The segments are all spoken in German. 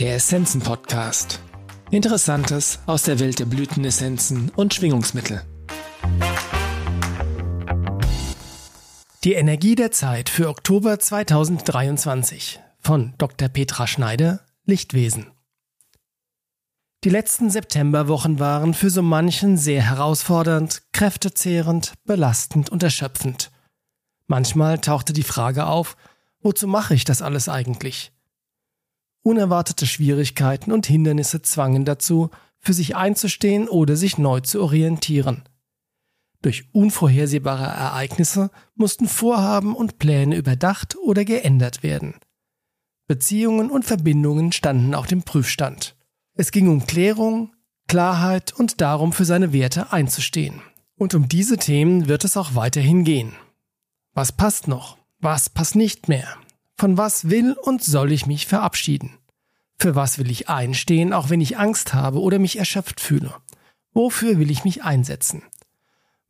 Der Essenzen Podcast. Interessantes aus der Welt der Blütenessenzen und Schwingungsmittel. Die Energie der Zeit für Oktober 2023 von Dr. Petra Schneider, Lichtwesen. Die letzten Septemberwochen waren für so manchen sehr herausfordernd, kräftezehrend, belastend und erschöpfend. Manchmal tauchte die Frage auf, wozu mache ich das alles eigentlich? Unerwartete Schwierigkeiten und Hindernisse zwangen dazu, für sich einzustehen oder sich neu zu orientieren. Durch unvorhersehbare Ereignisse mussten Vorhaben und Pläne überdacht oder geändert werden. Beziehungen und Verbindungen standen auf dem Prüfstand. Es ging um Klärung, Klarheit und darum, für seine Werte einzustehen. Und um diese Themen wird es auch weiterhin gehen. Was passt noch? Was passt nicht mehr? Von was will und soll ich mich verabschieden? Für was will ich einstehen, auch wenn ich Angst habe oder mich erschöpft fühle? Wofür will ich mich einsetzen?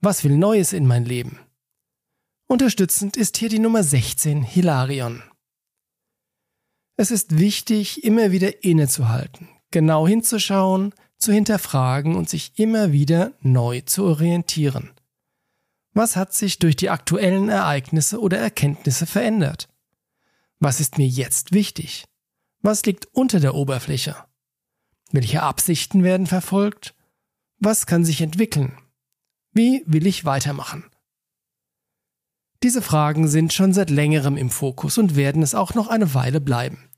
Was will Neues in mein Leben? Unterstützend ist hier die Nummer 16 Hilarion. Es ist wichtig, immer wieder innezuhalten, genau hinzuschauen, zu hinterfragen und sich immer wieder neu zu orientieren. Was hat sich durch die aktuellen Ereignisse oder Erkenntnisse verändert? Was ist mir jetzt wichtig? Was liegt unter der Oberfläche? Welche Absichten werden verfolgt? Was kann sich entwickeln? Wie will ich weitermachen? Diese Fragen sind schon seit längerem im Fokus und werden es auch noch eine Weile bleiben.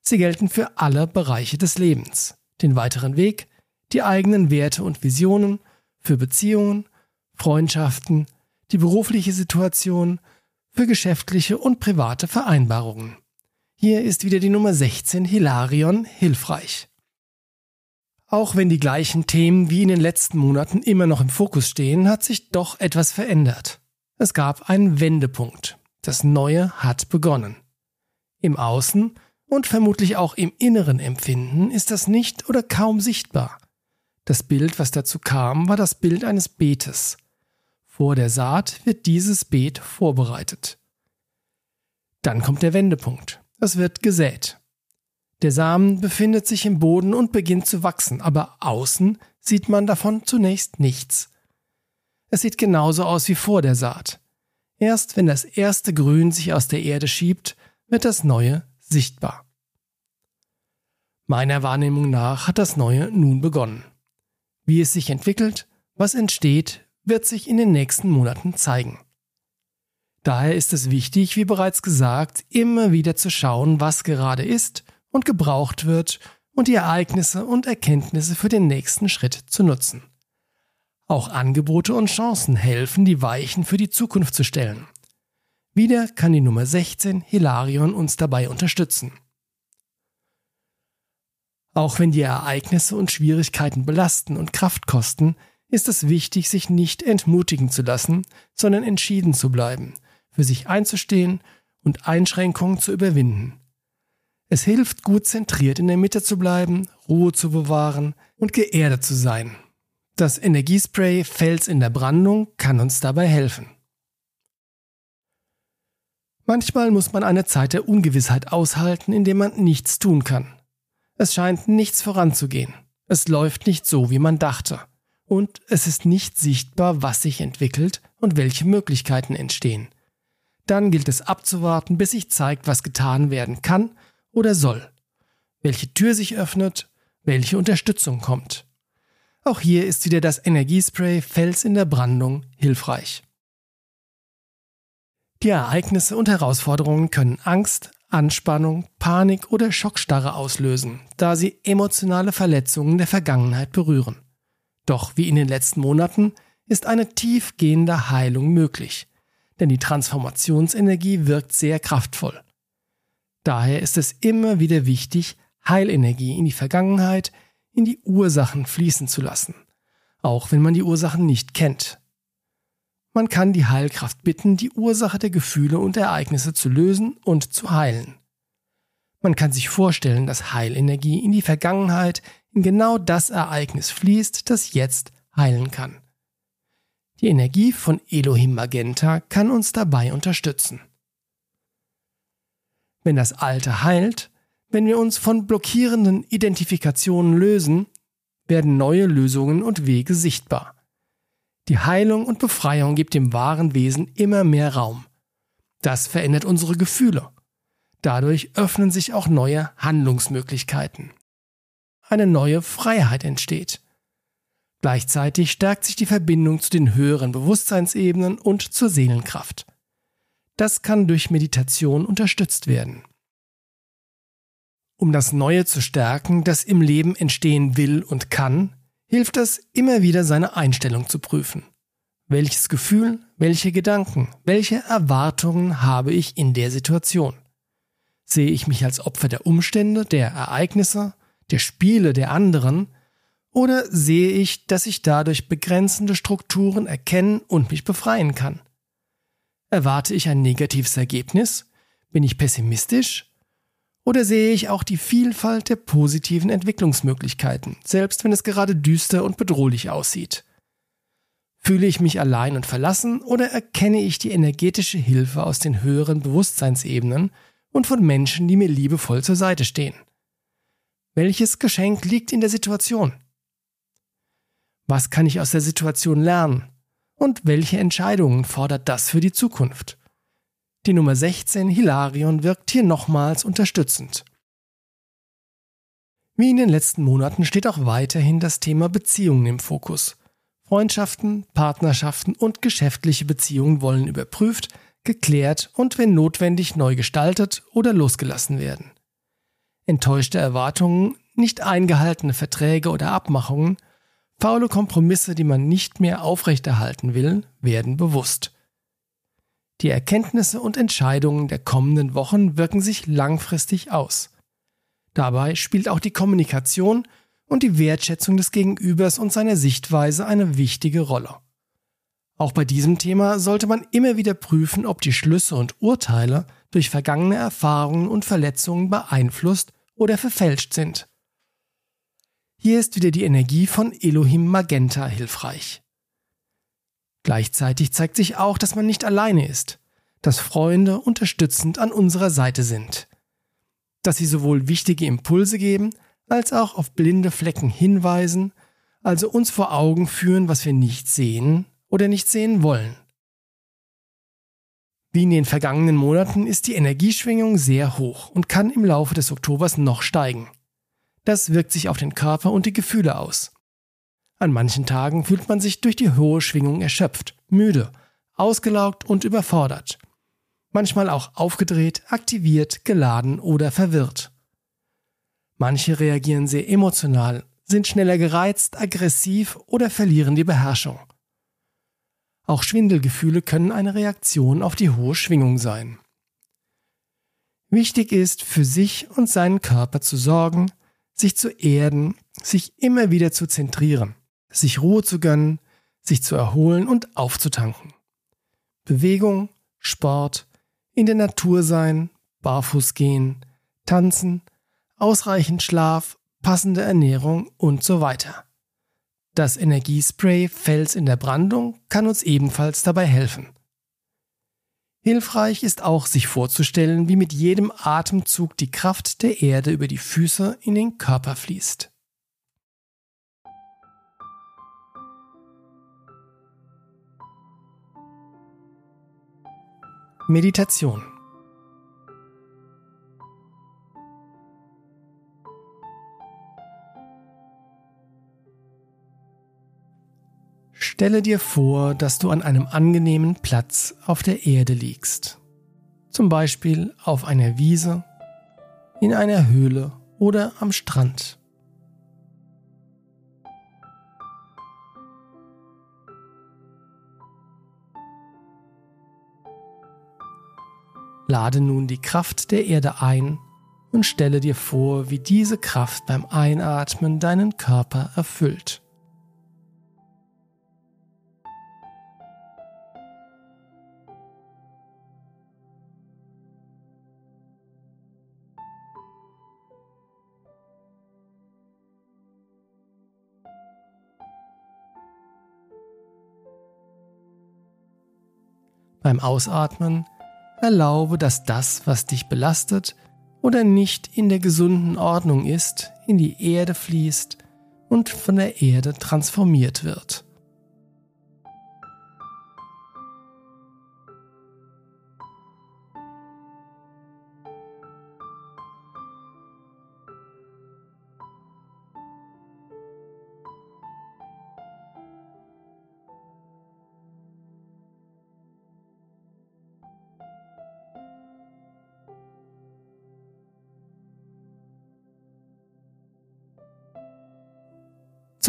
Sie gelten für alle Bereiche des Lebens, den weiteren Weg, die eigenen Werte und Visionen, für Beziehungen, Freundschaften, die berufliche Situation, für geschäftliche und private Vereinbarungen. Hier ist wieder die Nummer 16 Hilarion hilfreich. Auch wenn die gleichen Themen wie in den letzten Monaten immer noch im Fokus stehen, hat sich doch etwas verändert. Es gab einen Wendepunkt. Das Neue hat begonnen. Im Außen und vermutlich auch im inneren Empfinden ist das nicht oder kaum sichtbar. Das Bild, was dazu kam, war das Bild eines Beetes. Vor der Saat wird dieses Beet vorbereitet. Dann kommt der Wendepunkt. Es wird gesät. Der Samen befindet sich im Boden und beginnt zu wachsen, aber außen sieht man davon zunächst nichts. Es sieht genauso aus wie vor der Saat. Erst wenn das erste Grün sich aus der Erde schiebt, wird das Neue sichtbar. Meiner Wahrnehmung nach hat das Neue nun begonnen. Wie es sich entwickelt, was entsteht, wird sich in den nächsten Monaten zeigen. Daher ist es wichtig, wie bereits gesagt, immer wieder zu schauen, was gerade ist und gebraucht wird und die Ereignisse und Erkenntnisse für den nächsten Schritt zu nutzen. Auch Angebote und Chancen helfen, die Weichen für die Zukunft zu stellen. Wieder kann die Nummer 16 Hilarion uns dabei unterstützen. Auch wenn die Ereignisse und Schwierigkeiten belasten und Kraft kosten, ist es wichtig, sich nicht entmutigen zu lassen, sondern entschieden zu bleiben, für sich einzustehen und Einschränkungen zu überwinden. Es hilft, gut zentriert in der Mitte zu bleiben, Ruhe zu bewahren und geerdet zu sein. Das Energiespray Fels in der Brandung kann uns dabei helfen. Manchmal muss man eine Zeit der Ungewissheit aushalten, in der man nichts tun kann. Es scheint nichts voranzugehen. Es läuft nicht so, wie man dachte und es ist nicht sichtbar, was sich entwickelt und welche Möglichkeiten entstehen. Dann gilt es abzuwarten, bis sich zeigt, was getan werden kann oder soll, welche Tür sich öffnet, welche Unterstützung kommt. Auch hier ist wieder das Energiespray Fels in der Brandung hilfreich. Die Ereignisse und Herausforderungen können Angst, Anspannung, Panik oder Schockstarre auslösen, da sie emotionale Verletzungen der Vergangenheit berühren. Doch wie in den letzten Monaten ist eine tiefgehende Heilung möglich, denn die Transformationsenergie wirkt sehr kraftvoll. Daher ist es immer wieder wichtig, Heilenergie in die Vergangenheit, in die Ursachen fließen zu lassen, auch wenn man die Ursachen nicht kennt. Man kann die Heilkraft bitten, die Ursache der Gefühle und Ereignisse zu lösen und zu heilen. Man kann sich vorstellen, dass Heilenergie in die Vergangenheit, in genau das Ereignis fließt, das jetzt heilen kann. Die Energie von Elohim Magenta kann uns dabei unterstützen. Wenn das Alte heilt, Wenn wir uns von blockierenden Identifikationen lösen, werden neue Lösungen und Wege sichtbar. Die Heilung und Befreiung gibt dem wahren Wesen immer mehr Raum. Das verändert unsere Gefühle. Dadurch öffnen sich auch neue Handlungsmöglichkeiten. Eine neue Freiheit entsteht. Gleichzeitig stärkt sich die Verbindung zu den höheren Bewusstseinsebenen und zur Seelenkraft. Das kann durch Meditation unterstützt werden. Um das Neue zu stärken, das im Leben entstehen will und kann, hilft es immer wieder seine Einstellung zu prüfen. Welches Gefühl, welche Gedanken, welche Erwartungen habe ich in der Situation? Sehe ich mich als Opfer der Umstände, der Ereignisse, der Spiele der anderen, oder sehe ich, dass ich dadurch begrenzende Strukturen erkennen und mich befreien kann? Erwarte ich ein negatives Ergebnis? Bin ich pessimistisch? Oder sehe ich auch die Vielfalt der positiven Entwicklungsmöglichkeiten, selbst wenn es gerade düster und bedrohlich aussieht? Fühle ich mich allein und verlassen oder erkenne ich die energetische Hilfe aus den höheren Bewusstseinsebenen und von Menschen, die mir liebevoll zur Seite stehen? Welches Geschenk liegt in der Situation? Was kann ich aus der Situation lernen? Und welche Entscheidungen fordert das für die Zukunft? Die Nummer 16 Hilarion wirkt hier nochmals unterstützend. Wie in den letzten Monaten steht auch weiterhin das Thema Beziehungen im Fokus. Freundschaften, Partnerschaften und geschäftliche Beziehungen wollen überprüft, geklärt und wenn notwendig neu gestaltet oder losgelassen werden. Enttäuschte Erwartungen, nicht eingehaltene Verträge oder Abmachungen, faule Kompromisse, die man nicht mehr aufrechterhalten will, werden bewusst. Die Erkenntnisse und Entscheidungen der kommenden Wochen wirken sich langfristig aus. Dabei spielt auch die Kommunikation und die Wertschätzung des Gegenübers und seiner Sichtweise eine wichtige Rolle. Auch bei diesem Thema sollte man immer wieder prüfen, ob die Schlüsse und Urteile durch vergangene Erfahrungen und Verletzungen beeinflusst oder verfälscht sind. Hier ist wieder die Energie von Elohim Magenta hilfreich. Gleichzeitig zeigt sich auch, dass man nicht alleine ist, dass Freunde unterstützend an unserer Seite sind, dass sie sowohl wichtige Impulse geben, als auch auf blinde Flecken hinweisen, also uns vor Augen führen, was wir nicht sehen oder nicht sehen wollen. Wie in den vergangenen Monaten ist die Energieschwingung sehr hoch und kann im Laufe des Oktobers noch steigen. Das wirkt sich auf den Körper und die Gefühle aus. An manchen Tagen fühlt man sich durch die hohe Schwingung erschöpft, müde, ausgelaugt und überfordert. Manchmal auch aufgedreht, aktiviert, geladen oder verwirrt. Manche reagieren sehr emotional, sind schneller gereizt, aggressiv oder verlieren die Beherrschung. Auch Schwindelgefühle können eine Reaktion auf die hohe Schwingung sein. Wichtig ist, für sich und seinen Körper zu sorgen, sich zu erden, sich immer wieder zu zentrieren sich Ruhe zu gönnen, sich zu erholen und aufzutanken. Bewegung, Sport, in der Natur sein, barfuß gehen, tanzen, ausreichend Schlaf, passende Ernährung und so weiter. Das Energiespray Fels in der Brandung kann uns ebenfalls dabei helfen. Hilfreich ist auch, sich vorzustellen, wie mit jedem Atemzug die Kraft der Erde über die Füße in den Körper fließt. Meditation Stelle dir vor, dass du an einem angenehmen Platz auf der Erde liegst. Zum Beispiel auf einer Wiese, in einer Höhle oder am Strand. Lade nun die Kraft der Erde ein und stelle dir vor, wie diese Kraft beim Einatmen deinen Körper erfüllt. Beim Ausatmen Erlaube, dass das, was dich belastet oder nicht in der gesunden Ordnung ist, in die Erde fließt und von der Erde transformiert wird.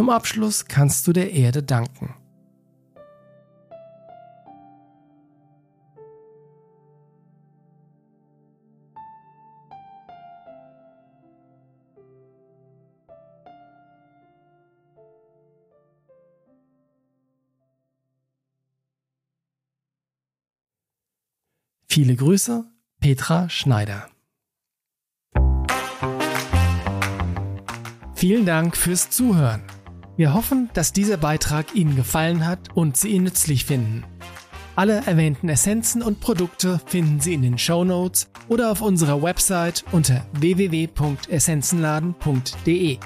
Zum Abschluss kannst du der Erde danken. Viele Grüße, Petra Schneider. Vielen Dank fürs Zuhören. Wir hoffen, dass dieser Beitrag Ihnen gefallen hat und Sie ihn nützlich finden. Alle erwähnten Essenzen und Produkte finden Sie in den Show Notes oder auf unserer Website unter www.essenzenladen.de.